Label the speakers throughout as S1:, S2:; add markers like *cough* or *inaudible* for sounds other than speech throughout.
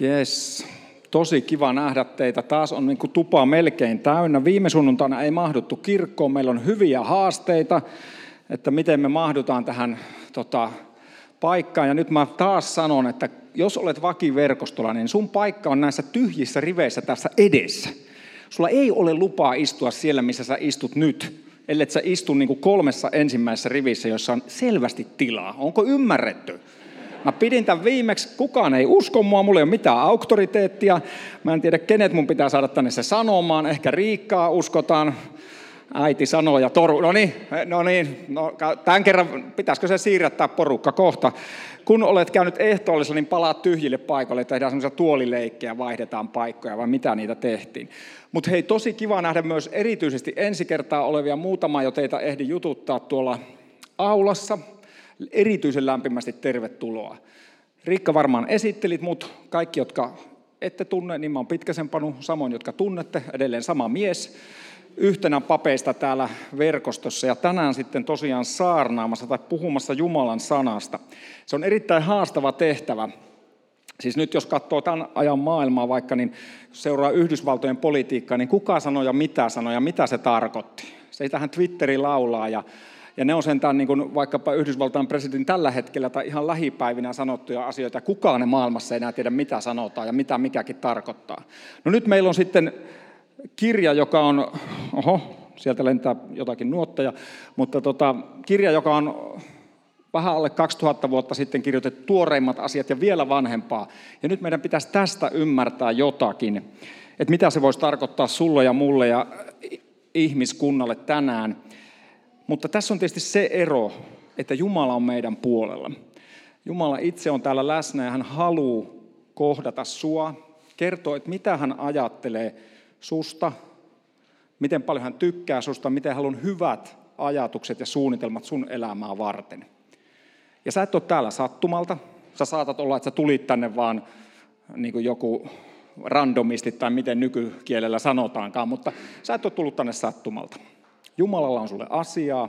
S1: Yes. Tosi kiva nähdä teitä. Taas on niin tupa melkein täynnä. Viime sunnuntaina ei mahduttu kirkkoon. Meillä on hyviä haasteita, että miten me mahdutaan tähän tota, paikkaan. Ja nyt mä taas sanon, että jos olet vakiverkostolla, niin sun paikka on näissä tyhjissä riveissä tässä edessä. Sulla ei ole lupaa istua siellä, missä sä istut nyt, ellei sä istu niin kuin kolmessa ensimmäisessä rivissä, jossa on selvästi tilaa. Onko ymmärretty? Mä pidin tämän viimeksi, kukaan ei usko mua, mulla ei ole mitään auktoriteettia. Mä en tiedä, kenet mun pitää saada tänne se sanomaan. Ehkä Riikkaa uskotaan. Äiti sanoo ja Toru, no niin, no niin, no, tämän kerran pitäisikö se siirrättää porukka kohta. Kun olet käynyt ehtoollisella, niin palaa tyhjille paikoille, tehdään semmoisia tuolileikkejä, vaihdetaan paikkoja, vai mitä niitä tehtiin. Mutta hei, tosi kiva nähdä myös erityisesti ensi kertaa olevia muutama, jo teitä ehdi jututtaa tuolla aulassa erityisen lämpimästi tervetuloa. Riikka varmaan esittelit mut, kaikki jotka ette tunne, niin mä oon Pitkäsen Panu, samoin jotka tunnette, edelleen sama mies, yhtenä papeista täällä verkostossa ja tänään sitten tosiaan saarnaamassa tai puhumassa Jumalan sanasta. Se on erittäin haastava tehtävä. Siis nyt jos katsoo tämän ajan maailmaa vaikka, niin seuraa Yhdysvaltojen politiikkaa, niin kuka sanoi ja mitä sanoi ja mitä se tarkoitti. Se tähän Twitteri laulaa ja ja ne on sentään niin kuin vaikkapa Yhdysvaltain presidentin tällä hetkellä tai ihan lähipäivinä sanottuja asioita. Kukaan ne maailmassa ei enää tiedä, mitä sanotaan ja mitä mikäkin tarkoittaa. No nyt meillä on sitten kirja, joka on, oho, sieltä lentää jotakin nuotteja, mutta tota, kirja, joka on vähän alle 2000 vuotta sitten kirjoitettu tuoreimmat asiat ja vielä vanhempaa. Ja nyt meidän pitäisi tästä ymmärtää jotakin, että mitä se voisi tarkoittaa sulle ja mulle ja ihmiskunnalle tänään. Mutta tässä on tietysti se ero, että Jumala on meidän puolella. Jumala itse on täällä läsnä ja hän haluaa kohdata sua, kertoo, että mitä hän ajattelee susta, miten paljon hän tykkää susta, miten hän on hyvät ajatukset ja suunnitelmat sun elämää varten. Ja sä et ole täällä sattumalta. Sä saatat olla, että sä tulit tänne vaan niin kuin joku randomisti tai miten nykykielellä sanotaankaan, mutta sä et ole tullut tänne sattumalta. Jumalalla on sulle asiaa,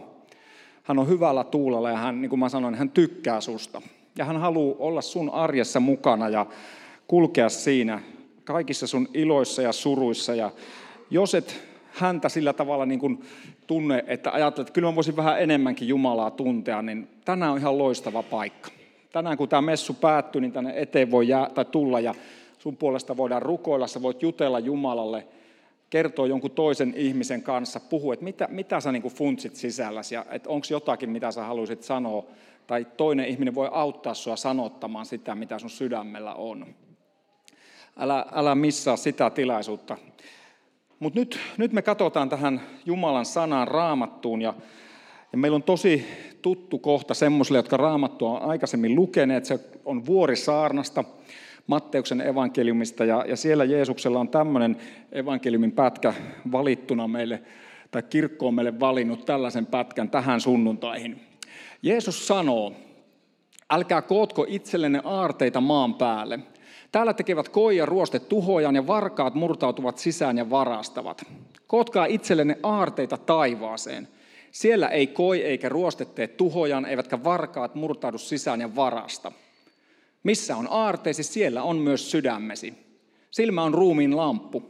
S1: hän on hyvällä tuulella ja hän, niin kuin mä sanoin, hän tykkää susta. Ja hän haluaa olla sun arjessa mukana ja kulkea siinä kaikissa sun iloissa ja suruissa. Ja jos et häntä sillä tavalla niin kuin tunne, että ajattelet, että kyllä mä voisin vähän enemmänkin Jumalaa tuntea, niin tänään on ihan loistava paikka. Tänään kun tämä messu päättyy, niin tänne eteen voi jää, tai tulla ja sun puolesta voidaan rukoilla, sä voit jutella Jumalalle – kertoo jonkun toisen ihmisen kanssa, puhuu, että mitä, mitä sä niin funtsit sisälläsi ja että onko jotakin, mitä sä haluaisit sanoa, tai toinen ihminen voi auttaa sua sanottamaan sitä, mitä sun sydämellä on. Älä, älä missaa sitä tilaisuutta. Mutta nyt, nyt me katsotaan tähän Jumalan sanaan raamattuun ja, ja meillä on tosi tuttu kohta semmoisille, jotka raamattua on aikaisemmin lukeneet. Se on vuorisaarnasta. Matteuksen evankeliumista ja, ja siellä Jeesuksella on tämmöinen evankeliumin pätkä valittuna meille, tai kirkko on meille valinnut tällaisen pätkän tähän sunnuntaihin. Jeesus sanoo, älkää kootko itsellenne aarteita maan päälle. Täällä tekevät koi ja ruoste tuhojan ja varkaat murtautuvat sisään ja varastavat. Kootkaa itsellenne aarteita taivaaseen. Siellä ei koi eikä ruoste tee tuhojan, eivätkä varkaat murtaudu sisään ja varasta. Missä on aarteesi, siellä on myös sydämesi. Silmä on ruumiin lamppu.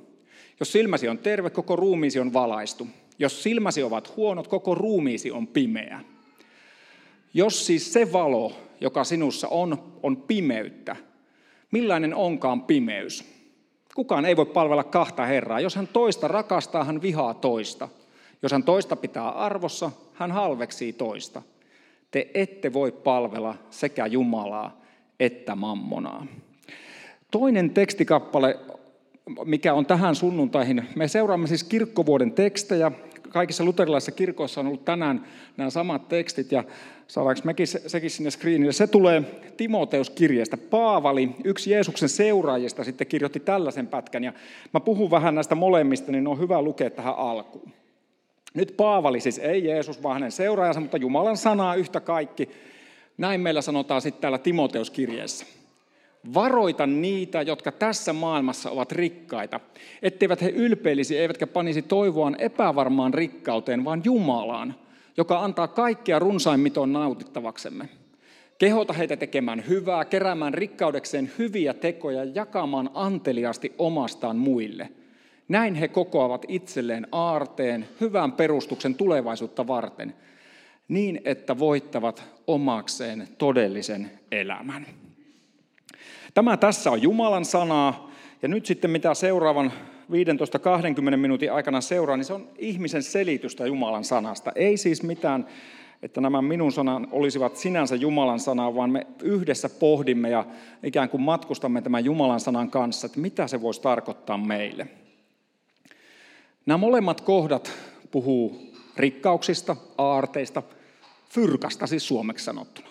S1: Jos silmäsi on terve, koko ruumiisi on valaistu. Jos silmäsi ovat huonot, koko ruumiisi on pimeä. Jos siis se valo, joka sinussa on, on pimeyttä, millainen onkaan pimeys? Kukaan ei voi palvella kahta Herraa. Jos hän toista rakastaa, hän vihaa toista. Jos hän toista pitää arvossa, hän halveksii toista. Te ette voi palvella sekä Jumalaa että mammonaa. Toinen tekstikappale, mikä on tähän sunnuntaihin, me seuraamme siis kirkkovuoden tekstejä. Kaikissa luterilaisissa kirkoissa on ollut tänään nämä samat tekstit ja saadaanko mekin sekin sinne screenille. Se tulee Timoteus-kirjeestä. Paavali, yksi Jeesuksen seuraajista, sitten kirjoitti tällaisen pätkän. Ja mä puhun vähän näistä molemmista, niin on hyvä lukea tähän alkuun. Nyt Paavali, siis ei Jeesus, vaan hänen seuraajansa, mutta Jumalan sanaa yhtä kaikki, näin meillä sanotaan sitten täällä Timoteuskirjeessä. Varoita niitä, jotka tässä maailmassa ovat rikkaita, etteivät he ylpeilisi eivätkä panisi toivoaan epävarmaan rikkauteen, vaan Jumalaan, joka antaa kaikkea runsain miton nautittavaksemme. Kehota heitä tekemään hyvää, keräämään rikkaudekseen hyviä tekoja ja jakamaan anteliasti omastaan muille. Näin he kokoavat itselleen aarteen, hyvän perustuksen tulevaisuutta varten, niin että voittavat omakseen todellisen elämän. Tämä tässä on Jumalan sanaa, ja nyt sitten mitä seuraavan 15-20 minuutin aikana seuraa, niin se on ihmisen selitystä Jumalan sanasta. Ei siis mitään, että nämä minun sanan olisivat sinänsä Jumalan sanaa, vaan me yhdessä pohdimme ja ikään kuin matkustamme tämän Jumalan sanan kanssa, että mitä se voisi tarkoittaa meille. Nämä molemmat kohdat puhuu rikkauksista, aarteista, fyrkasta siis suomeksi sanottuna.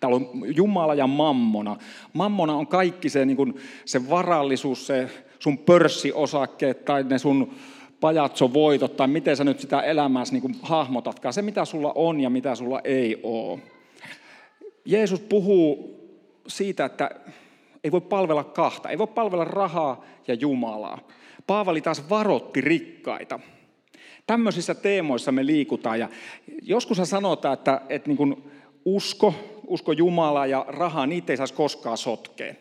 S1: Täällä on Jumala ja mammona. Mammona on kaikki se, niin kuin, se varallisuus, se sun pörssiosakkeet tai ne sun pajatsovoitot tai miten sä nyt sitä elämääsi niin kuin hahmotatkaan. Se, mitä sulla on ja mitä sulla ei ole. Jeesus puhuu siitä, että ei voi palvella kahta. Ei voi palvella rahaa ja Jumalaa. Paavali taas varotti rikkaita. Tämmöisissä teemoissa me liikutaan. Ja joskus sanotaan, että, että niin kuin usko, usko Jumalaa ja rahaa, niitä ei saisi koskaan sotkea.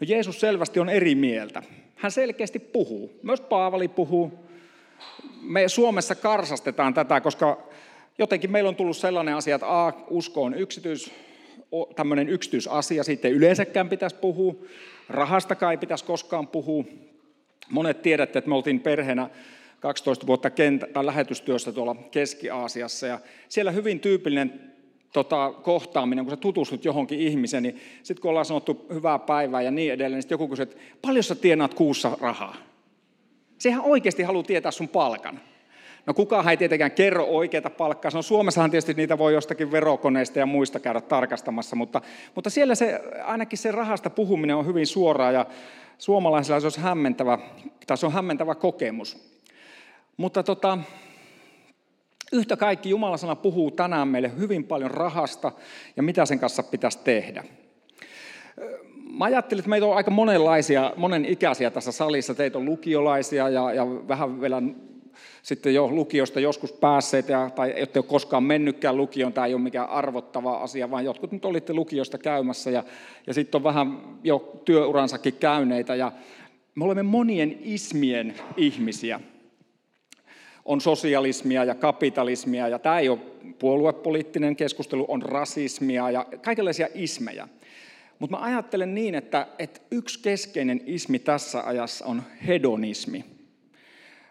S1: No Jeesus selvästi on eri mieltä. Hän selkeästi puhuu. Myös Paavali puhuu. Me Suomessa karsastetaan tätä, koska jotenkin meillä on tullut sellainen asia, että A, usko on yksityis, tämmöinen yksityisasia, sitten yleensäkään pitäisi puhua. Rahastakaan ei pitäisi koskaan puhua. Monet tiedätte, että me oltiin perheenä 12 vuotta kentä, tai lähetystyössä tuolla Keski-Aasiassa, ja siellä hyvin tyypillinen tota, kohtaaminen, kun sä tutustut johonkin ihmiseen, niin sitten kun ollaan sanottu hyvää päivää ja niin edelleen, niin sitten joku kysyy, että paljon sä tienaat kuussa rahaa? Sehän oikeasti haluaa tietää sun palkan. No kukaan ei tietenkään kerro oikeita palkkaa. No Suomessahan tietysti niitä voi jostakin verokoneista ja muista käydä tarkastamassa, mutta, mutta siellä se, ainakin se rahasta puhuminen on hyvin suoraa ja suomalaisilla se, olisi hämmentävä, tai se on hämmentävä kokemus. Mutta tota, Yhtä kaikki Jumalan sana puhuu tänään meille hyvin paljon rahasta ja mitä sen kanssa pitäisi tehdä. Mä ajattelin, että meitä on aika monenlaisia, monen ikäisiä tässä salissa. Teitä on lukiolaisia ja, ja vähän vielä sitten jo lukiosta joskus päässeet, ja, tai ette ole koskaan mennytkään lukioon, tämä ei ole mikään arvottava asia, vaan jotkut nyt olitte lukiosta käymässä, ja, ja sitten on vähän jo työuransakin käyneitä, ja me olemme monien ismien ihmisiä on sosialismia ja kapitalismia, ja tämä ei ole puoluepoliittinen keskustelu, on rasismia ja kaikenlaisia ismejä. Mutta mä ajattelen niin, että, että yksi keskeinen ismi tässä ajassa on hedonismi.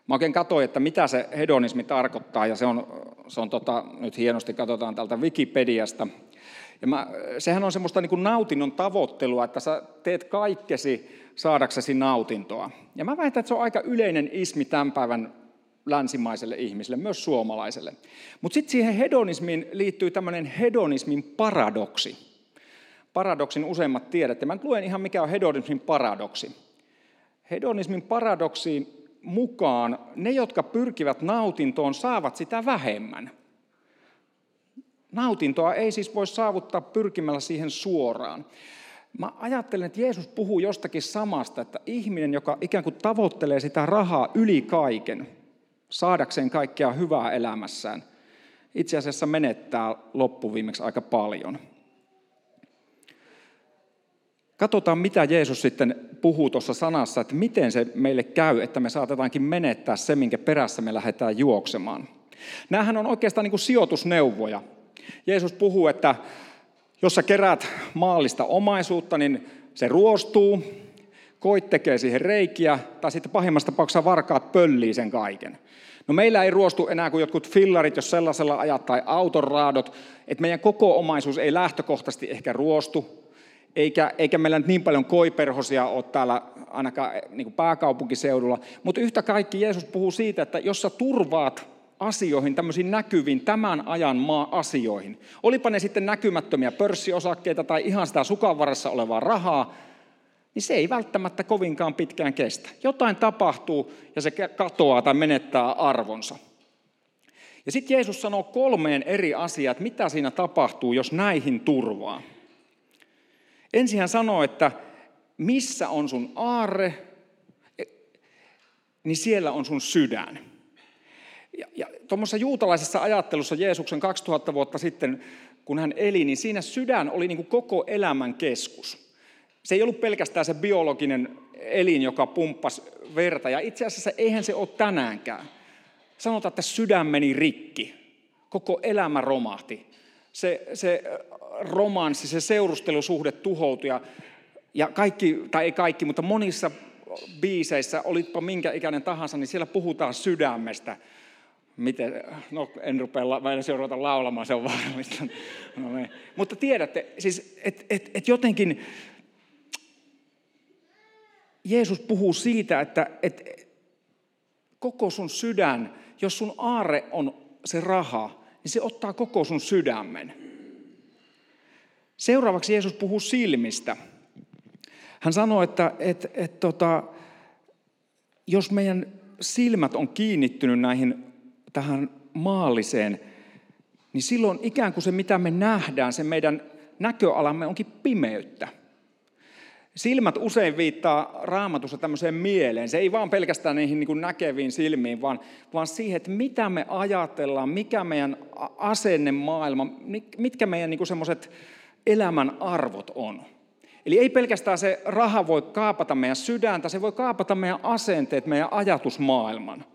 S1: Mä oikein katsoin, että mitä se hedonismi tarkoittaa, ja se on, se on tota, nyt hienosti katsotaan täältä Wikipediasta. Ja mä, sehän on semmoista niin kuin nautinnon tavoittelua, että sä teet kaikkesi saadaksesi nautintoa. Ja mä väitän, että se on aika yleinen ismi tämän päivän länsimaiselle ihmiselle, myös suomalaiselle. Mutta sitten siihen hedonismiin liittyy tämmöinen hedonismin paradoksi. Paradoksin useimmat tiedätte. Mä nyt luen ihan mikä on hedonismin paradoksi. Hedonismin paradoksiin mukaan ne, jotka pyrkivät nautintoon, saavat sitä vähemmän. Nautintoa ei siis voi saavuttaa pyrkimällä siihen suoraan. Mä ajattelen, että Jeesus puhuu jostakin samasta, että ihminen, joka ikään kuin tavoittelee sitä rahaa yli kaiken, saadakseen kaikkea hyvää elämässään, itse asiassa menettää loppuviimeksi aika paljon. Katsotaan, mitä Jeesus sitten puhuu tuossa sanassa, että miten se meille käy, että me saatetaankin menettää se, minkä perässä me lähdetään juoksemaan. Nämähän on oikeastaan niin kuin sijoitusneuvoja. Jeesus puhuu, että jos sä kerät maallista omaisuutta, niin se ruostuu, koit tekee siihen reikiä, tai sitten pahimmassa tapauksessa varkaat pöllii sen kaiken. No meillä ei ruostu enää kuin jotkut fillarit, jos sellaisella ajat, tai autonraadot, että meidän koko omaisuus ei lähtökohtaisesti ehkä ruostu, eikä, eikä meillä niin paljon koiperhosia ole täällä ainakaan eh, niin kuin pääkaupunkiseudulla. Mutta yhtä kaikki Jeesus puhuu siitä, että jos sä turvaat asioihin, tämmöisiin näkyviin tämän ajan maa-asioihin, olipa ne sitten näkymättömiä pörssiosakkeita tai ihan sitä sukanvarassa olevaa rahaa, niin se ei välttämättä kovinkaan pitkään kestä. Jotain tapahtuu ja se katoaa tai menettää arvonsa. Ja sitten Jeesus sanoo kolmeen eri asiaa, että mitä siinä tapahtuu, jos näihin turvaa. Ensin hän sanoo, että missä on sun aarre, niin siellä on sun sydän. Ja, ja tuommoisessa juutalaisessa ajattelussa Jeesuksen 2000 vuotta sitten kun hän eli, niin siinä sydän oli niin kuin koko elämän keskus. Se ei ollut pelkästään se biologinen elin, joka pumppasi verta. Ja itse asiassa eihän se ole tänäänkään. Sanotaan, että sydän meni rikki. Koko elämä romahti. Se, se romanssi, se seurustelusuhde tuhoutui. Ja, ja kaikki, tai ei kaikki, mutta monissa biiseissä, olitpa minkä ikäinen tahansa, niin siellä puhutaan sydämestä. Miten, no en rupea la, seurata laulamaan, se on varmista. *laughs* No, niin. Mutta tiedätte, siis, että et, et jotenkin Jeesus puhuu siitä, että, että koko sun sydän, jos sun aare on se raha, niin se ottaa koko sun sydämen. Seuraavaksi Jeesus puhuu silmistä. Hän sanoi, että, että, että, että tota, jos meidän silmät on kiinnittynyt näihin, tähän maalliseen, niin silloin ikään kuin se, mitä me nähdään, se meidän näköalamme onkin pimeyttä. Silmät usein viittaa raamatussa tämmöiseen mieleen. Se ei vaan pelkästään niihin niin näkeviin silmiin, vaan, vaan siihen, että mitä me ajatellaan, mikä meidän asenne maailma, mitkä meidän niin semmoiset elämän arvot on. Eli ei pelkästään se raha voi kaapata meidän sydäntä, se voi kaapata meidän asenteet, meidän ajatusmaailman.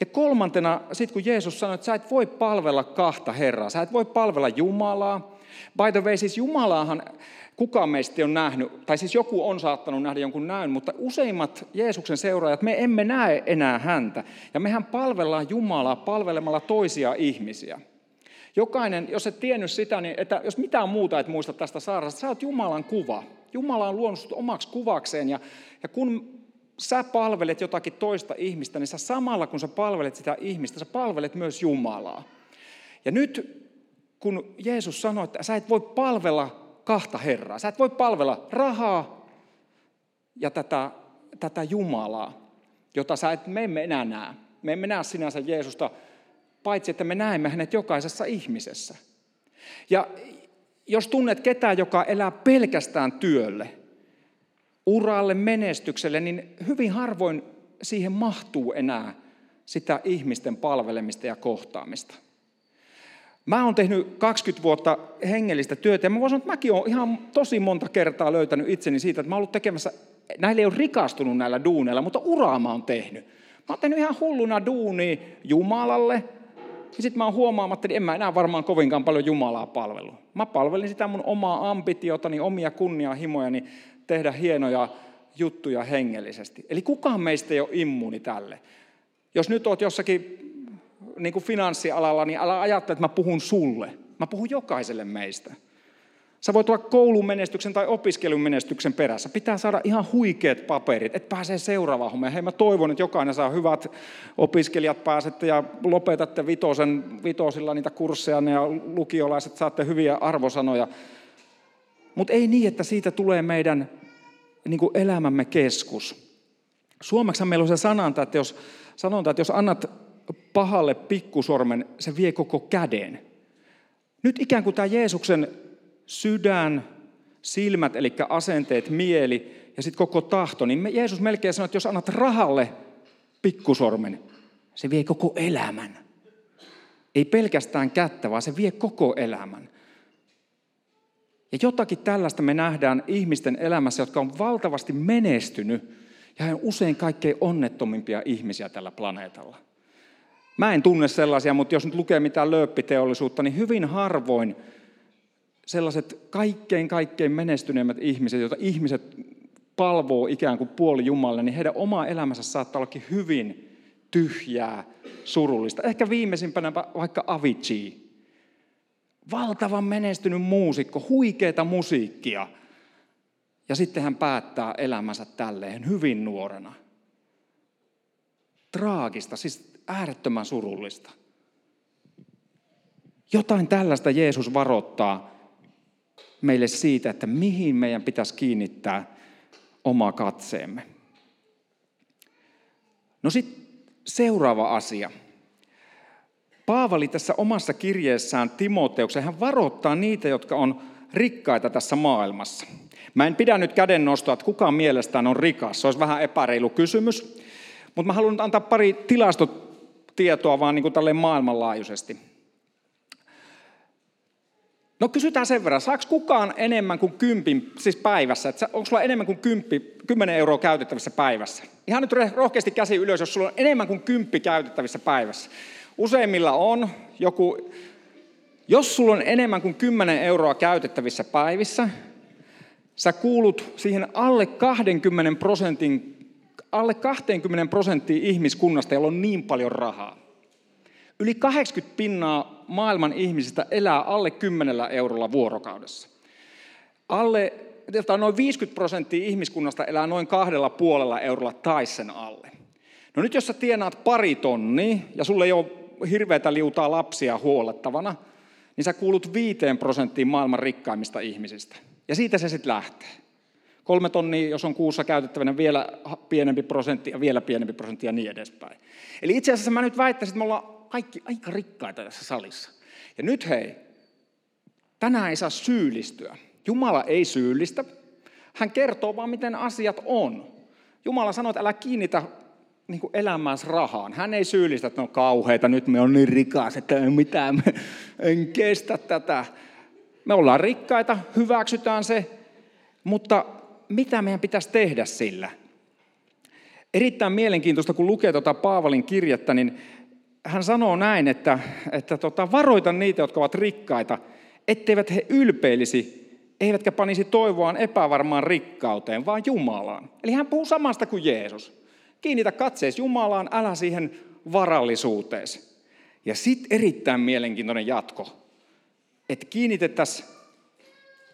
S1: Ja kolmantena, sitten kun Jeesus sanoi, että sä et voi palvella kahta Herraa, sä et voi palvella Jumalaa. By the way, siis Jumalaahan kukaan meistä on nähnyt, tai siis joku on saattanut nähdä jonkun näyn, mutta useimmat Jeesuksen seuraajat, me emme näe enää häntä. Ja mehän palvellaan Jumalaa palvelemalla toisia ihmisiä. Jokainen, jos et tiennyt sitä, niin että jos mitään muuta et muista tästä saarasta, sä oot Jumalan kuva. Jumala on luonut sut omaksi kuvakseen ja, ja kun sä palvelet jotakin toista ihmistä, niin sä samalla kun sä palvelet sitä ihmistä, sä palvelet myös Jumalaa. Ja nyt kun Jeesus sanoi, että sä et voi palvella kahta Herraa, sä et voi palvella rahaa ja tätä, tätä Jumalaa, jota sä et, me emme enää näe. Me emme näe sinänsä Jeesusta paitsi että me näemme hänet jokaisessa ihmisessä. Ja jos tunnet ketään, joka elää pelkästään työlle, uralle, menestykselle, niin hyvin harvoin siihen mahtuu enää sitä ihmisten palvelemista ja kohtaamista. Mä oon tehnyt 20 vuotta hengellistä työtä ja mä voin sanoa, että mäkin olen ihan tosi monta kertaa löytänyt itseni siitä, että mä oon ollut tekemässä, näillä ei ole rikastunut näillä duuneilla, mutta uraa mä oon tehnyt. Mä oon tehnyt ihan hulluna duuni Jumalalle, ja sitten mä oon huomaamatta, että en mä enää varmaan kovinkaan paljon Jumalaa palvelu. Mä palvelin sitä mun omaa ambitiotani, omia kunnianhimojani tehdä hienoja juttuja hengellisesti. Eli kukaan meistä ei ole immuuni tälle. Jos nyt oot jossakin niin kuin finanssialalla, niin älä ajattele, että mä puhun sulle. Mä puhun jokaiselle meistä. Sä voit olla koulumenestyksen tai opiskelumenestyksen perässä. Pitää saada ihan huikeat paperit, että pääsee seuraavaan hommeen. Hei, mä toivon, että jokainen saa hyvät opiskelijat pääsette ja lopetatte vitosen, vitosilla niitä kursseja ja lukiolaiset saatte hyviä arvosanoja. Mutta ei niin, että siitä tulee meidän niin elämämme keskus. Suomeksi meillä on se sanonta, että jos, sanonta, että jos annat pahalle pikkusormen, se vie koko käden. Nyt ikään kuin tämä Jeesuksen sydän, silmät, eli asenteet, mieli ja sitten koko tahto, niin Jeesus melkein sanoi, että jos annat rahalle pikkusormen, se vie koko elämän. Ei pelkästään kättä, vaan se vie koko elämän. Ja jotakin tällaista me nähdään ihmisten elämässä, jotka on valtavasti menestynyt ja he on usein kaikkein onnettomimpia ihmisiä tällä planeetalla. Mä en tunne sellaisia, mutta jos nyt lukee mitään lööppiteollisuutta, niin hyvin harvoin sellaiset kaikkein kaikkein menestyneimmät ihmiset, joita ihmiset palvoo ikään kuin puoli Jumalalle, niin heidän oma elämänsä saattaa ollakin hyvin tyhjää, surullista. Ehkä viimeisimpänä vaikka Avicii. Valtavan menestynyt muusikko, huikeeta musiikkia. Ja sitten hän päättää elämänsä tälleen hyvin nuorena. Traagista, siis äärettömän surullista. Jotain tällaista Jeesus varoittaa meille siitä, että mihin meidän pitäisi kiinnittää oma katseemme. No sitten seuraava asia. Paavali tässä omassa kirjeessään Timoteukseen, hän varoittaa niitä, jotka on rikkaita tässä maailmassa. Mä en pidä nyt käden nostoa, että kukaan mielestään on rikas. Se olisi vähän epäreilu kysymys. Mutta mä haluan antaa pari tilastotietoa vaan niin kuin maailmanlaajuisesti. No kysytään sen verran, saako kukaan enemmän kuin kympin, siis päivässä, että onko sulla enemmän kuin kymppi, 10 euroa käytettävissä päivässä? Ihan nyt rohkeasti käsi ylös, jos sulla on enemmän kuin kymppi käytettävissä päivässä. Useimmilla on joku, jos sulla on enemmän kuin 10 euroa käytettävissä päivissä, sä kuulut siihen alle 20 prosentin, alle 20 prosenttia ihmiskunnasta, jolla on niin paljon rahaa. Yli 80 pinnaa maailman ihmisistä elää alle 10 eurolla vuorokaudessa. Alle, noin 50 prosenttia ihmiskunnasta elää noin kahdella puolella eurolla tai sen alle. No nyt jos sä tienaat pari tonnia ja sulle ei ole hirveätä liutaa lapsia huolettavana, niin sä kuulut viiteen prosenttiin maailman rikkaimmista ihmisistä. Ja siitä se sitten lähtee. Kolme tonnia, jos on kuussa käytettävänä, vielä pienempi prosentti ja vielä pienempi prosentti ja niin edespäin. Eli itse asiassa mä nyt väittäisin, että me ollaan kaikki aika rikkaita tässä salissa. Ja nyt hei, tänään ei saa syyllistyä. Jumala ei syyllistä. Hän kertoo vaan, miten asiat on. Jumala sanoo, että älä kiinnitä niin kuin elämäänsä rahaan. Hän ei syyllistä, että ne on kauheita, nyt me on niin rikas, että ei mitään, en kestä tätä. Me ollaan rikkaita, hyväksytään se, mutta mitä meidän pitäisi tehdä sillä? Erittäin mielenkiintoista, kun lukee tuota Paavalin kirjettä, niin hän sanoo näin, että, että tota, varoita niitä, jotka ovat rikkaita, etteivät he ylpeilisi, eivätkä panisi toivoaan epävarmaan rikkauteen, vaan Jumalaan. Eli hän puhuu samasta kuin Jeesus. Kiinnitä katseesi Jumalaan, älä siihen varallisuuteesi. Ja sitten erittäin mielenkiintoinen jatko, että kiinnitettäisiin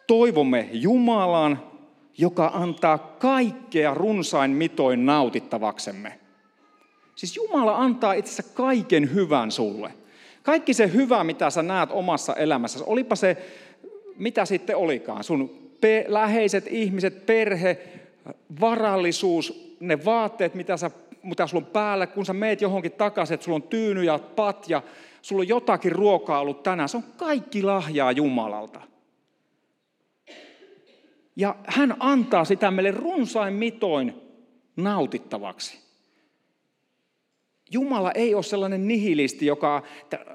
S1: toivomme Jumalaan, joka antaa kaikkea runsain mitoin nautittavaksemme. Siis Jumala antaa itse kaiken hyvän sulle. Kaikki se hyvä, mitä sä näet omassa elämässäsi, olipa se mitä sitten olikaan, sun pe- läheiset ihmiset, perhe, varallisuus, ne vaatteet, mitä, sä, mitä sulla on päällä, kun sä meet johonkin takaisin, että sulla on tyyny ja patja, sulla on jotakin ruokaa ollut tänään, se on kaikki lahjaa Jumalalta. Ja hän antaa sitä meille runsain mitoin nautittavaksi. Jumala ei ole sellainen nihilisti, joka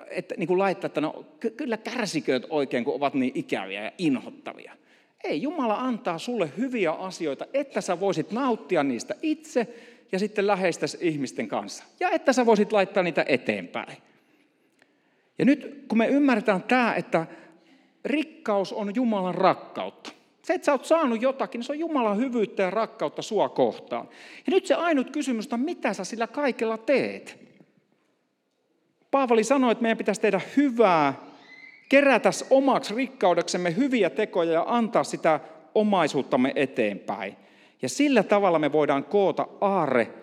S1: että, niin kuin laittaa, että no, kyllä kärsiköt oikein, kun ovat niin ikäviä ja inhottavia. Ei, Jumala antaa sulle hyviä asioita, että sä voisit nauttia niistä itse ja sitten läheistäsi ihmisten kanssa. Ja että sä voisit laittaa niitä eteenpäin. Ja nyt kun me ymmärretään tämä, että rikkaus on Jumalan rakkautta. Se, että sä oot saanut jotakin, niin se on Jumalan hyvyyttä ja rakkautta sua kohtaan. Ja nyt se ainut kysymys on, mitä sä sillä kaikella teet? Paavali sanoi, että meidän pitäisi tehdä hyvää, kerätä omaksi rikkaudeksemme hyviä tekoja ja antaa sitä omaisuuttamme eteenpäin. Ja sillä tavalla me voidaan koota aare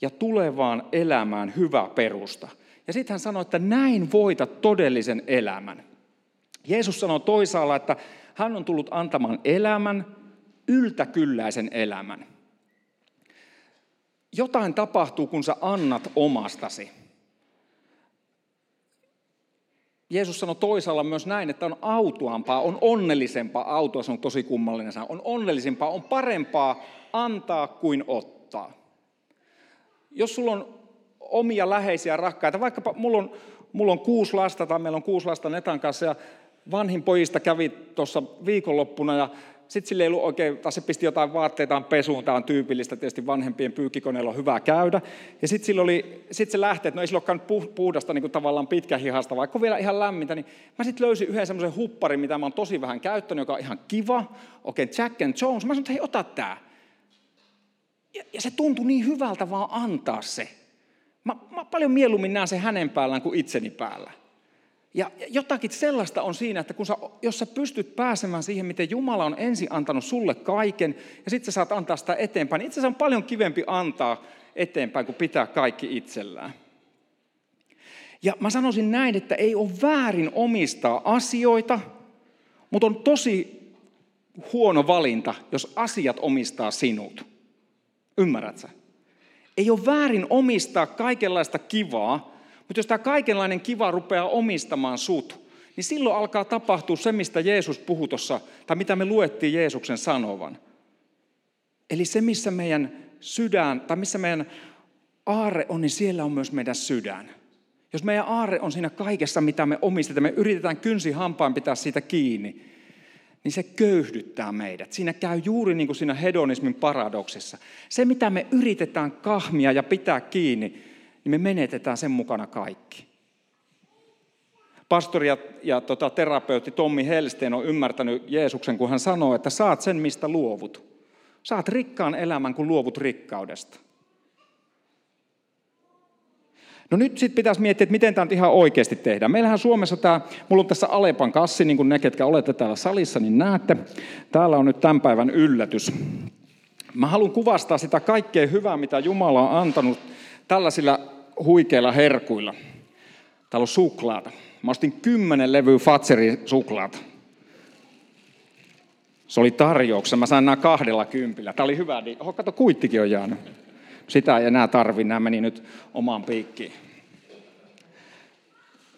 S1: ja tulevaan elämään hyvä perusta. Ja sitten hän sanoi, että näin voitat todellisen elämän. Jeesus sanoi toisaalla, että hän on tullut antamaan elämän, yltäkylläisen elämän. Jotain tapahtuu, kun sä annat omastasi. Jeesus sanoi toisaalla myös näin, että on autuampaa, on onnellisempaa, autua se on tosi kummallinen sana, on onnellisempaa, on parempaa antaa kuin ottaa. Jos sulla on omia läheisiä rakkaita, vaikkapa mulla on, mulla on kuusi lasta tai meillä on kuusi lasta Netan kanssa ja vanhin pojista kävi tuossa viikonloppuna ja sitten sille ei ollut oikein, tai se pisti jotain vaatteitaan pesuun, tämä on tyypillistä, tietysti vanhempien pyykkikoneella on hyvä käydä. Ja sitten sit se lähti, että no ei sillä olekaan puhdasta niin kuin tavallaan pitkähihasta, vaikka vielä ihan lämmintä, niin mä sitten löysin yhden semmoisen hupparin, mitä mä oon tosi vähän käyttänyt, joka on ihan kiva, okei, okay, Jack and Jones. Mä sanoin, että hei, ota tää. Ja, ja se tuntui niin hyvältä vaan antaa se. Mä, mä paljon mieluummin näen se hänen päällään kuin itseni päällä. Ja jotakin sellaista on siinä, että kun sä, jos sä pystyt pääsemään siihen, miten Jumala on ensin antanut sulle kaiken, ja sitten sä saat antaa sitä eteenpäin, niin itse asiassa on paljon kivempi antaa eteenpäin, kuin pitää kaikki itsellään. Ja mä sanoisin näin, että ei ole väärin omistaa asioita, mutta on tosi huono valinta, jos asiat omistaa sinut. Ymmärrät sä? Ei ole väärin omistaa kaikenlaista kivaa, mutta jos tämä kaikenlainen kiva rupeaa omistamaan sut, niin silloin alkaa tapahtua se, mistä Jeesus puhui tuossa, tai mitä me luettiin Jeesuksen sanovan. Eli se, missä meidän sydän, tai missä meidän aare on, niin siellä on myös meidän sydän. Jos meidän aarre on siinä kaikessa, mitä me omistetaan, me yritetään kynsi hampaan pitää siitä kiinni, niin se köyhdyttää meidät. Siinä käy juuri niin kuin siinä hedonismin paradoksissa. Se, mitä me yritetään kahmia ja pitää kiinni, niin me menetetään sen mukana kaikki. Pastori ja, ja tota, terapeutti Tommi Helsteen on ymmärtänyt Jeesuksen, kun hän sanoo, että saat sen, mistä luovut. Saat rikkaan elämän, kun luovut rikkaudesta. No nyt sitten pitäisi miettiä, että miten tämä nyt ihan oikeasti tehdään. Meillähän Suomessa tämä, mulla on tässä Alepan kassi, niin kuin ne, ketkä olette täällä salissa, niin näette. Täällä on nyt tämän päivän yllätys. Mä haluan kuvastaa sitä kaikkea hyvää, mitä Jumala on antanut tällaisilla huikeilla herkuilla. Täällä on suklaata. Mä ostin kymmenen levyä Fatserin suklaata. Se oli tarjouksessa. Mä sain nämä kahdella kympillä. Tämä oli hyvä. Oho, kato, kuittikin on jäänyt. Sitä ei enää tarvi, nämä meni nyt omaan piikkiin.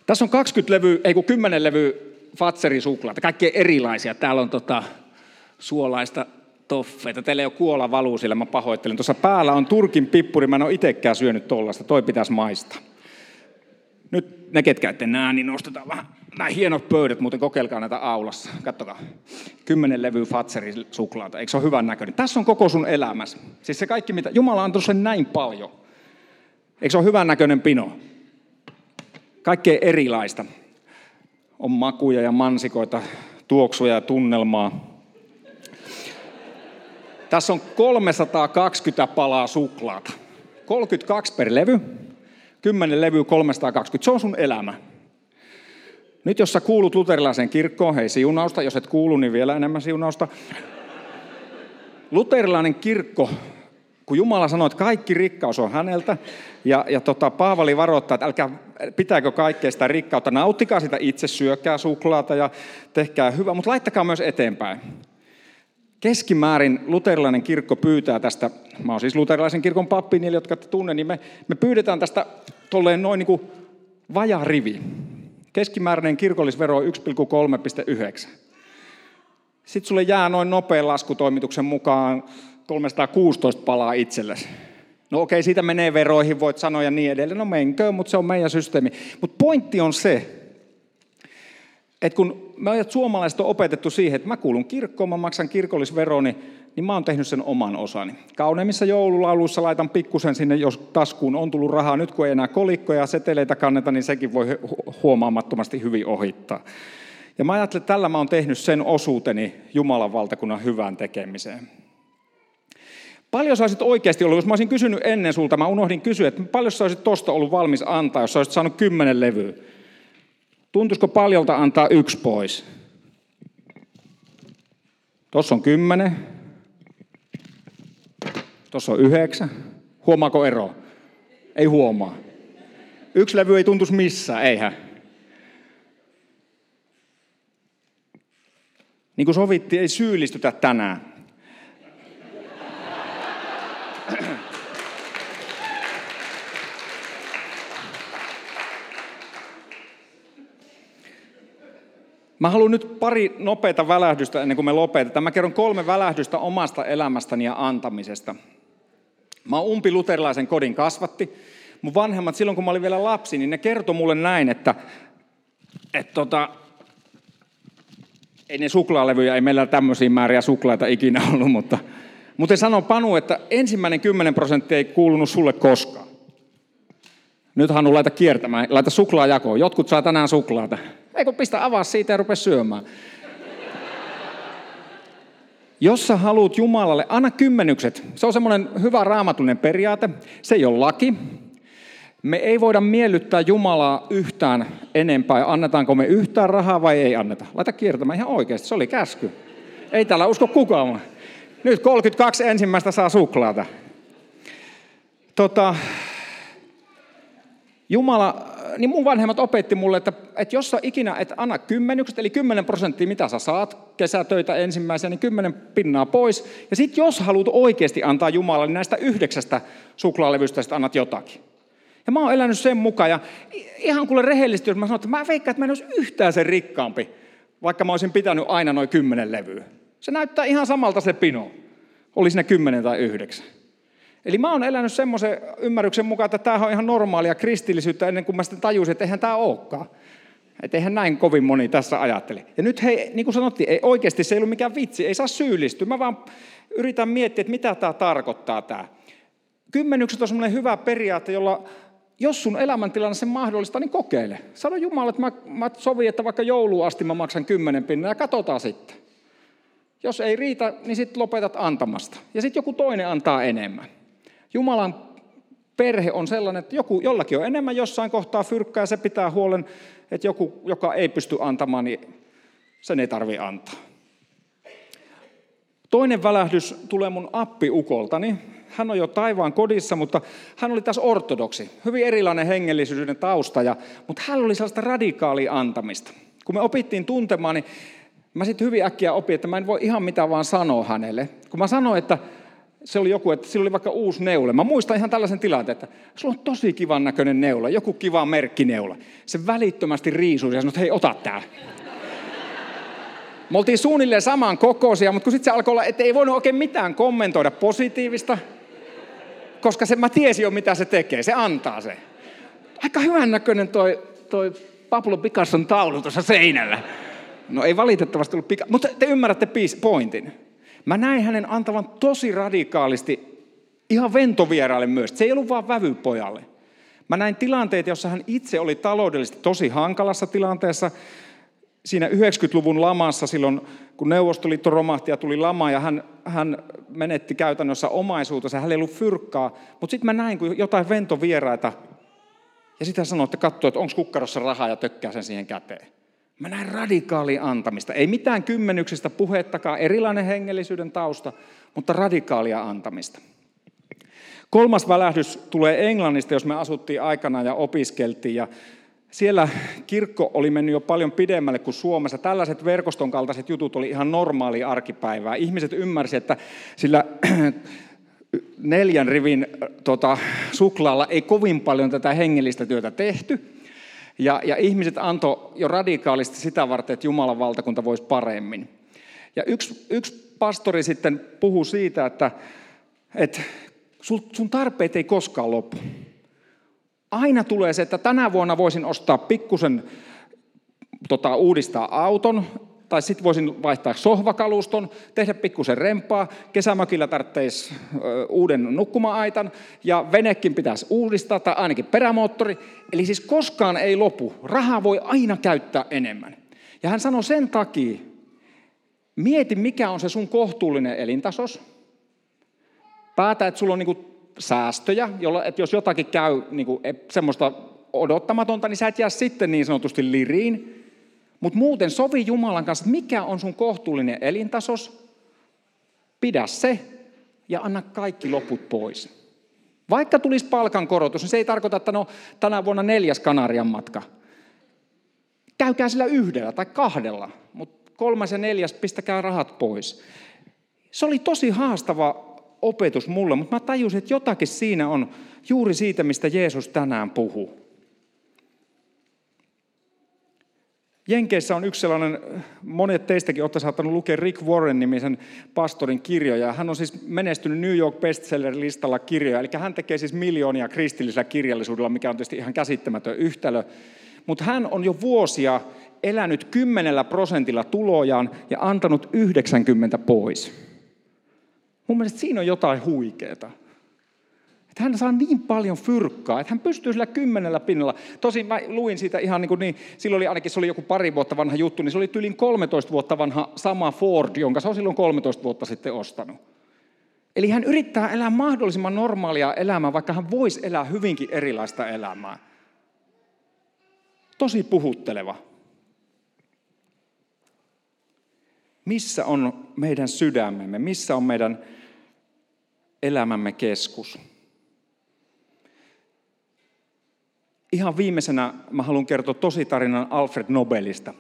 S1: Tässä on 20 levy, ei kun 10 levy Fatserin suklaata, kaikkea erilaisia. Täällä on tota, suolaista toffeita. Teillä ei ole kuola valuu sillä, mä pahoittelen. Tuossa päällä on Turkin pippuri, mä en ole itsekään syönyt tollasta, toi pitäisi maistaa. Nyt ne, ketkä ette näe, niin nostetaan vähän nämä hienot pöydät, muuten kokeilkaa näitä aulassa. Kattokaa. Kymmenen levy Fatserin suklaata. Eikö se ole hyvän näköinen? Tässä on koko sun elämässä. Siis se kaikki, mitä... Jumala on sen näin paljon. Eikö se ole hyvän näköinen pino? Kaikkea erilaista. On makuja ja mansikoita, tuoksuja ja tunnelmaa. Tässä on 320 palaa suklaata. 32 per levy. 10 levy 320. Se on sun elämä. Nyt jos sä kuulut luterilaiseen kirkkoon, hei siunausta, jos et kuulu, niin vielä enemmän siunausta. Luterilainen kirkko, kun Jumala sanoi, että kaikki rikkaus on häneltä, ja, ja tota, Paavali varoittaa, että älkää pitääkö kaikkea sitä rikkautta, nauttikaa sitä itse, syökää suklaata ja tehkää hyvää, mutta laittakaa myös eteenpäin. Keskimäärin luterilainen kirkko pyytää tästä, mä oon siis luterilaisen kirkon pappi, niille jotka tunne, niin me, me pyydetään tästä tolleen noin niin kuin vajaa rivi. Keskimääräinen kirkollisvero on 1,3,9. Sitten sulle jää noin nopean laskutoimituksen mukaan 316 palaa itsellesi. No okei, siitä menee veroihin, voit sanoa ja niin edelleen. No menkö, mutta se on meidän systeemi. Mutta pointti on se, että kun me suomalaiset on opetettu siihen, että mä kuulun kirkkoon, mä maksan kirkollisveroni, niin mä oon tehnyt sen oman osani. Kauneimmissa joululauluissa laitan pikkusen sinne, jos taskuun on tullut rahaa. Nyt kun ei enää kolikkoja ja seteleitä kanneta, niin sekin voi huomaamattomasti hyvin ohittaa. Ja mä ajattelen, että tällä mä oon tehnyt sen osuuteni Jumalan valtakunnan hyvään tekemiseen. Paljon sä olisit oikeasti ollut, jos mä olisin kysynyt ennen sulta, mä unohdin kysyä, että paljon sä olisit tosta ollut valmis antaa, jos sä olisit saanut kymmenen levyä. Tuntuisiko paljolta antaa yksi pois? Tuossa on kymmenen. Tuossa on yhdeksän. Huomaako ero? Ei huomaa. Yksi levy ei tuntuisi missään, eihän. Niin kuin sovittiin, ei syyllistytä tänään. Mä haluan nyt pari nopeita välähdystä ennen kuin me lopetetaan. Mä kerron kolme välähdystä omasta elämästäni ja antamisesta. Mä oon umpi luterilaisen kodin kasvatti. Mun vanhemmat silloin, kun mä olin vielä lapsi, niin ne kertoi mulle näin, että, että tota, ei ne suklaalevyjä, ei meillä tämmöisiä määriä suklaita ikinä ollut, mutta, mutta sano Panu, että ensimmäinen 10 prosenttia ei kuulunut sulle koskaan. Nyt Hannu laita kiertämään, laita suklaa jakoon. Jotkut saa tänään suklaata. Eikö pistä avaa siitä ja rupea syömään. Jos sä haluat Jumalalle, anna kymmenykset. Se on semmoinen hyvä raamatullinen periaate. Se ei ole laki. Me ei voida miellyttää Jumalaa yhtään enempää. Annetaanko me yhtään rahaa vai ei anneta? Laita kiertämään ihan oikeasti. Se oli käsky. Ei täällä usko kukaan. Nyt 32 ensimmäistä saa suklaata. Tota, Jumala niin mun vanhemmat opetti mulle, että, että jos sä ikinä et anna kymmenykset, eli 10 prosenttia mitä sä saat kesätöitä ensimmäisenä, niin 10 pinnaa pois. Ja sitten jos haluat oikeasti antaa Jumalalle niin näistä yhdeksästä suklaalevystä, sitten annat jotakin. Ja mä oon elänyt sen mukaan, ja ihan kuule rehellisesti, jos mä sanon, että mä veikkaan, että mä en olisi yhtään sen rikkaampi, vaikka mä olisin pitänyt aina noin kymmenen levyä. Se näyttää ihan samalta se pino. Oli siinä kymmenen tai yhdeksän. Eli mä oon elänyt semmoisen ymmärryksen mukaan, että tämä on ihan normaalia kristillisyyttä ennen kuin mä sitten tajusin, että eihän tämä olekaan. Että eihän näin kovin moni tässä ajattele. Ja nyt hei, niin kuin sanottiin, ei, oikeasti se ei ollut mikään vitsi, ei saa syyllistyä. Mä vaan yritän miettiä, että mitä tämä tarkoittaa tämä. Kymmenykset on semmoinen hyvä periaate, jolla jos sun elämäntilanne sen mahdollista, niin kokeile. Sano Jumala, että mä, mä sovin, että vaikka jouluun asti mä maksan kymmenen pinnaa ja katsotaan sitten. Jos ei riitä, niin sitten lopetat antamasta. Ja sitten joku toinen antaa enemmän. Jumalan perhe on sellainen, että joku, jollakin on enemmän jossain kohtaa fyrkkää se pitää huolen, että joku, joka ei pysty antamaan, niin sen ei tarvi antaa. Toinen välähdys tulee mun appiukoltani. Hän on jo taivaan kodissa, mutta hän oli taas ortodoksi. Hyvin erilainen hengellisyyden tausta, ja, mutta hän oli sellaista radikaalia antamista. Kun me opittiin tuntemaan, niin mä sitten hyvin äkkiä opin, että mä en voi ihan mitä vaan sanoa hänelle. Kun mä sanoin, että se oli joku, että sillä oli vaikka uusi neula. Mä muistan ihan tällaisen tilanteen, että sulla on tosi kivan näköinen neula, joku kiva merkkineula. Se välittömästi riisui ja sanoi, että hei, ota tää. Me oltiin suunnilleen saman kokoisia, mutta kun sitten se alkoi olla, että ei voinut oikein mitään kommentoida positiivista, koska se, mä tiesin jo, mitä se tekee. Se antaa se. Aika hyvän näköinen toi, toi Pablo Picasson taulu tuossa seinällä. No ei valitettavasti ollut pika, mutta te ymmärrätte pointin. Mä näin hänen antavan tosi radikaalisti ihan ventovieraille myös. Se ei ollut vaan vävypojalle. Mä näin tilanteita, jossa hän itse oli taloudellisesti tosi hankalassa tilanteessa. Siinä 90-luvun lamassa silloin, kun Neuvostoliitto romahti ja tuli lama ja hän, hän menetti käytännössä omaisuutensa, hänellä ei ollut fyrkkaa. Mutta sitten mä näin, kun jotain ventovieraita ja sitä sanoi, että katsoo, että onko kukkarossa rahaa ja tökkää sen siihen käteen. Mä näen radikaalia antamista. Ei mitään kymmenyksistä puhettakaan, erilainen hengellisyyden tausta, mutta radikaalia antamista. Kolmas välähdys tulee Englannista, jos me asuttiin aikana ja opiskeltiin. Ja siellä kirkko oli mennyt jo paljon pidemmälle kuin Suomessa. Tällaiset verkoston kaltaiset jutut oli ihan normaali arkipäivää. Ihmiset ymmärsivät, että sillä neljän rivin tota, suklaalla ei kovin paljon tätä hengellistä työtä tehty. Ja, ja ihmiset antoi jo radikaalisti sitä varten, että Jumalan valtakunta voisi paremmin. Ja yksi, yksi pastori sitten puhuu siitä, että, että sun tarpeet ei koskaan lopu. Aina tulee se, että tänä vuonna voisin ostaa pikkusen tota, uudistaa auton, tai sitten voisin vaihtaa sohvakaluston, tehdä pikkusen rempaa, kesämökillä tarvitsisi uuden nukkuma-aitan, ja venekin pitäisi uudistaa, tai ainakin perämoottori. Eli siis koskaan ei lopu. Rahaa voi aina käyttää enemmän. Ja hän sanoi sen takia, mieti mikä on se sun kohtuullinen elintasos. Päätä, että sulla on niinku säästöjä, jolla, että jos jotakin käy niinku semmoista odottamatonta, niin sä et jää sitten niin sanotusti liriin. Mutta muuten sovi Jumalan kanssa, mikä on sun kohtuullinen elintasos, pidä se ja anna kaikki loput pois. Vaikka tulisi palkankorotus, niin se ei tarkoita, että no tänä vuonna neljäs Kanarian matka. Käykää sillä yhdellä tai kahdella, mutta kolmas ja neljäs pistäkää rahat pois. Se oli tosi haastava opetus mulle, mutta mä tajusin, että jotakin siinä on juuri siitä, mistä Jeesus tänään puhuu. Jenkeissä on yksi sellainen, monet teistäkin olette saattanut lukea Rick Warren-nimisen pastorin kirjoja. Hän on siis menestynyt New York bestseller-listalla kirjoja, eli hän tekee siis miljoonia kristillisellä kirjallisuudella, mikä on tietysti ihan käsittämätön yhtälö. Mutta hän on jo vuosia elänyt kymmenellä prosentilla tulojaan ja antanut 90 pois. Mun mielestä siinä on jotain huikeaa. Että hän saa niin paljon fyrkkaa, että hän pystyy sillä kymmenellä pinnalla. Tosin mä luin siitä ihan niin kuin niin, silloin oli ainakin se oli joku pari vuotta vanha juttu, niin se oli yli 13 vuotta vanha sama Ford, jonka se on silloin 13 vuotta sitten ostanut. Eli hän yrittää elää mahdollisimman normaalia elämää, vaikka hän voisi elää hyvinkin erilaista elämää. Tosi puhutteleva. Missä on meidän sydämemme? Missä on meidän elämämme keskus? Ihan viimeisenä mä haluan kertoa tositarinan Alfred Nobelista.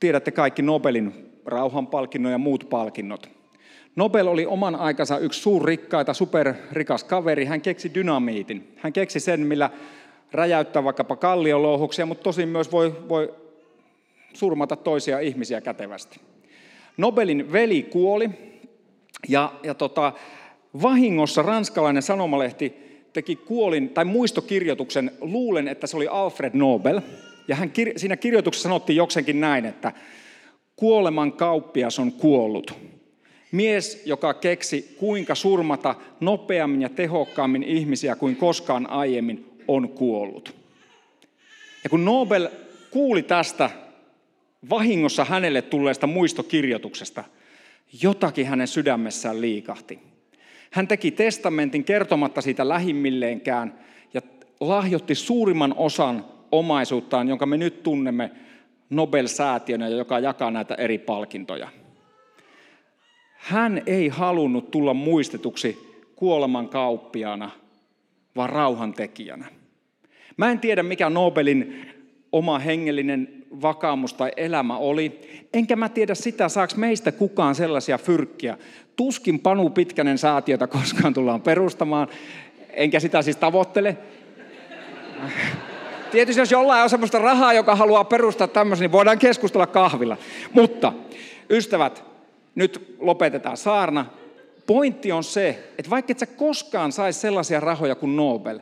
S1: Tiedätte kaikki Nobelin rauhanpalkinnon ja muut palkinnot. Nobel oli oman aikansa yksi suurrikkaita, superrikas kaveri. Hän keksi dynamiitin. Hän keksi sen, millä räjäyttää vaikkapa kalliolouhuksia, mutta tosin myös voi, voi surmata toisia ihmisiä kätevästi. Nobelin veli kuoli ja, ja tota, vahingossa ranskalainen sanomalehti teki kuolin tai muistokirjoituksen, luulen, että se oli Alfred Nobel. Ja hän, siinä kirjoituksessa sanottiin joksenkin näin, että kuoleman kauppias on kuollut. Mies, joka keksi kuinka surmata nopeammin ja tehokkaammin ihmisiä kuin koskaan aiemmin, on kuollut. Ja kun Nobel kuuli tästä vahingossa hänelle tulleesta muistokirjoituksesta, jotakin hänen sydämessään liikahti. Hän teki testamentin kertomatta siitä lähimmilleenkään ja lahjoitti suurimman osan omaisuuttaan, jonka me nyt tunnemme Nobel-säätiönä, joka jakaa näitä eri palkintoja. Hän ei halunnut tulla muistetuksi kuoleman kauppiana, vaan rauhantekijänä. Mä en tiedä, mikä Nobelin oma hengellinen vakaumus tai elämä oli. Enkä mä tiedä sitä, saaks meistä kukaan sellaisia fyrkkiä. Tuskin Panu Pitkänen säätiötä koskaan tullaan perustamaan, enkä sitä siis tavoittele. Tietysti jos jollain on sellaista rahaa, joka haluaa perustaa tämmöisen, niin voidaan keskustella kahvilla. Mutta ystävät, nyt lopetetaan saarna. Pointti on se, että vaikka et sä koskaan saisi sellaisia rahoja kuin Nobel,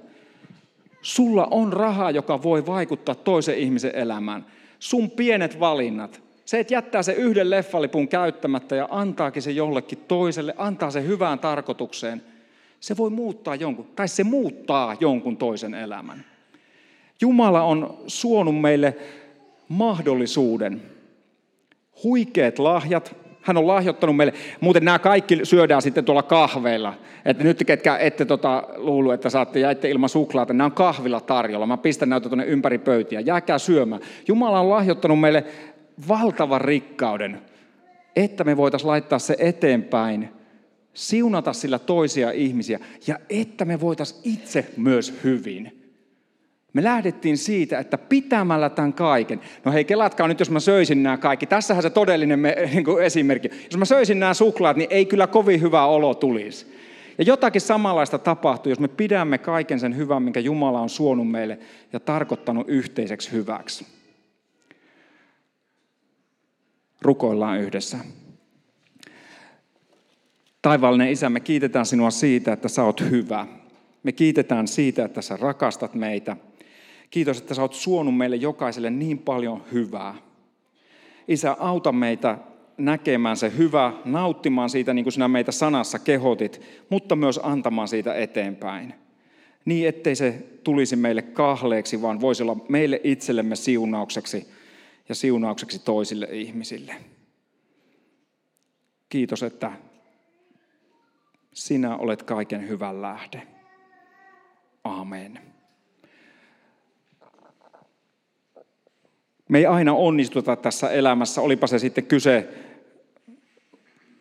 S1: sulla on rahaa, joka voi vaikuttaa toisen ihmisen elämään. Sun pienet valinnat, se, että jättää se yhden leffalipun käyttämättä ja antaakin se jollekin toiselle, antaa se hyvään tarkoitukseen, se voi muuttaa jonkun, tai se muuttaa jonkun toisen elämän. Jumala on suonut meille mahdollisuuden. Huikeat lahjat, hän on lahjoittanut meille. Muuten nämä kaikki syödään sitten tuolla kahveilla. Että nyt ketkä ette tota, luulu, että saatte jäitte ilman suklaata, nämä on kahvilla tarjolla. Mä pistän näitä tuonne ympäri pöytiä. Jääkää syömään. Jumala on lahjoittanut meille valtavan rikkauden, että me voitaisiin laittaa se eteenpäin, siunata sillä toisia ihmisiä ja että me voitaisiin itse myös hyvin. Me lähdettiin siitä, että pitämällä tämän kaiken. No hei, kelatkaa nyt, jos mä söisin nämä kaikki. Tässähän se todellinen me, *laughs* niin kuin esimerkki. Jos mä söisin nämä suklaat, niin ei kyllä kovin hyvä olo tulisi. Ja jotakin samanlaista tapahtuu, jos me pidämme kaiken sen hyvän, minkä Jumala on suonut meille ja tarkoittanut yhteiseksi hyväksi. Rukoillaan yhdessä. Taivaallinen Isä, me kiitetään sinua siitä, että sä oot hyvä. Me kiitetään siitä, että sä rakastat meitä – Kiitos, että sä oot suonut meille jokaiselle niin paljon hyvää. Isä, auta meitä näkemään se hyvä, nauttimaan siitä niin kuin sinä meitä sanassa kehotit, mutta myös antamaan siitä eteenpäin. Niin, ettei se tulisi meille kahleeksi, vaan voisi olla meille itsellemme siunaukseksi ja siunaukseksi toisille ihmisille. Kiitos, että sinä olet kaiken hyvän lähde. Amen. Me ei aina onnistuta tässä elämässä, olipa se sitten kyse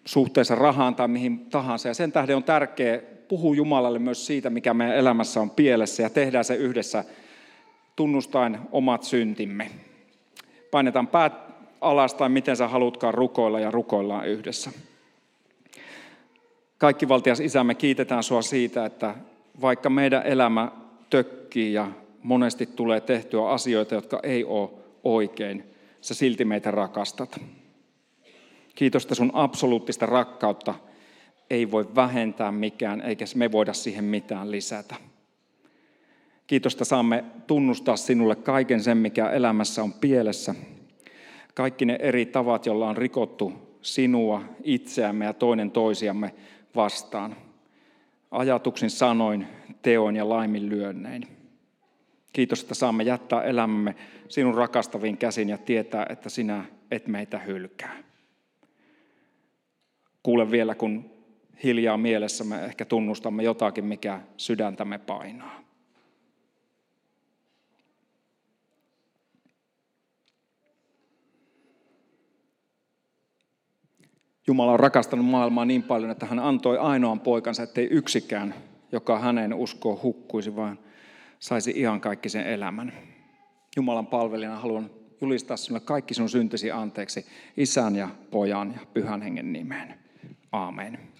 S1: suhteessa rahaan tai mihin tahansa. Ja sen tähden on tärkeää puhua Jumalalle myös siitä, mikä meidän elämässä on pielessä ja tehdään se yhdessä tunnustaen omat syntimme. Painetaan päät alas tai miten sä haluatkaan rukoilla ja rukoillaan yhdessä. Kaikki valtias Isä, me kiitetään sua siitä, että vaikka meidän elämä tökkii ja monesti tulee tehtyä asioita, jotka ei ole oikein, sä silti meitä rakastat. Kiitos, että sun absoluuttista rakkautta ei voi vähentää mikään, eikä me voida siihen mitään lisätä. Kiitos, että saamme tunnustaa sinulle kaiken sen, mikä elämässä on pielessä. Kaikki ne eri tavat, joilla on rikottu sinua, itseämme ja toinen toisiamme vastaan. Ajatuksin, sanoin, teoin ja laiminlyönnein. Kiitos, että saamme jättää elämämme sinun rakastaviin käsin ja tietää, että sinä et meitä hylkää. Kuule vielä, kun hiljaa mielessämme ehkä tunnustamme jotakin, mikä sydäntämme painaa. Jumala on rakastanut maailmaa niin paljon, että hän antoi ainoan poikansa, ettei yksikään, joka hänen uskoo hukkuisi, vaan saisi ihan kaikki sen elämän. Jumalan palvelijana haluan julistaa sinulle kaikki sun syntisi anteeksi isän ja pojan ja pyhän hengen nimeen. Aamen.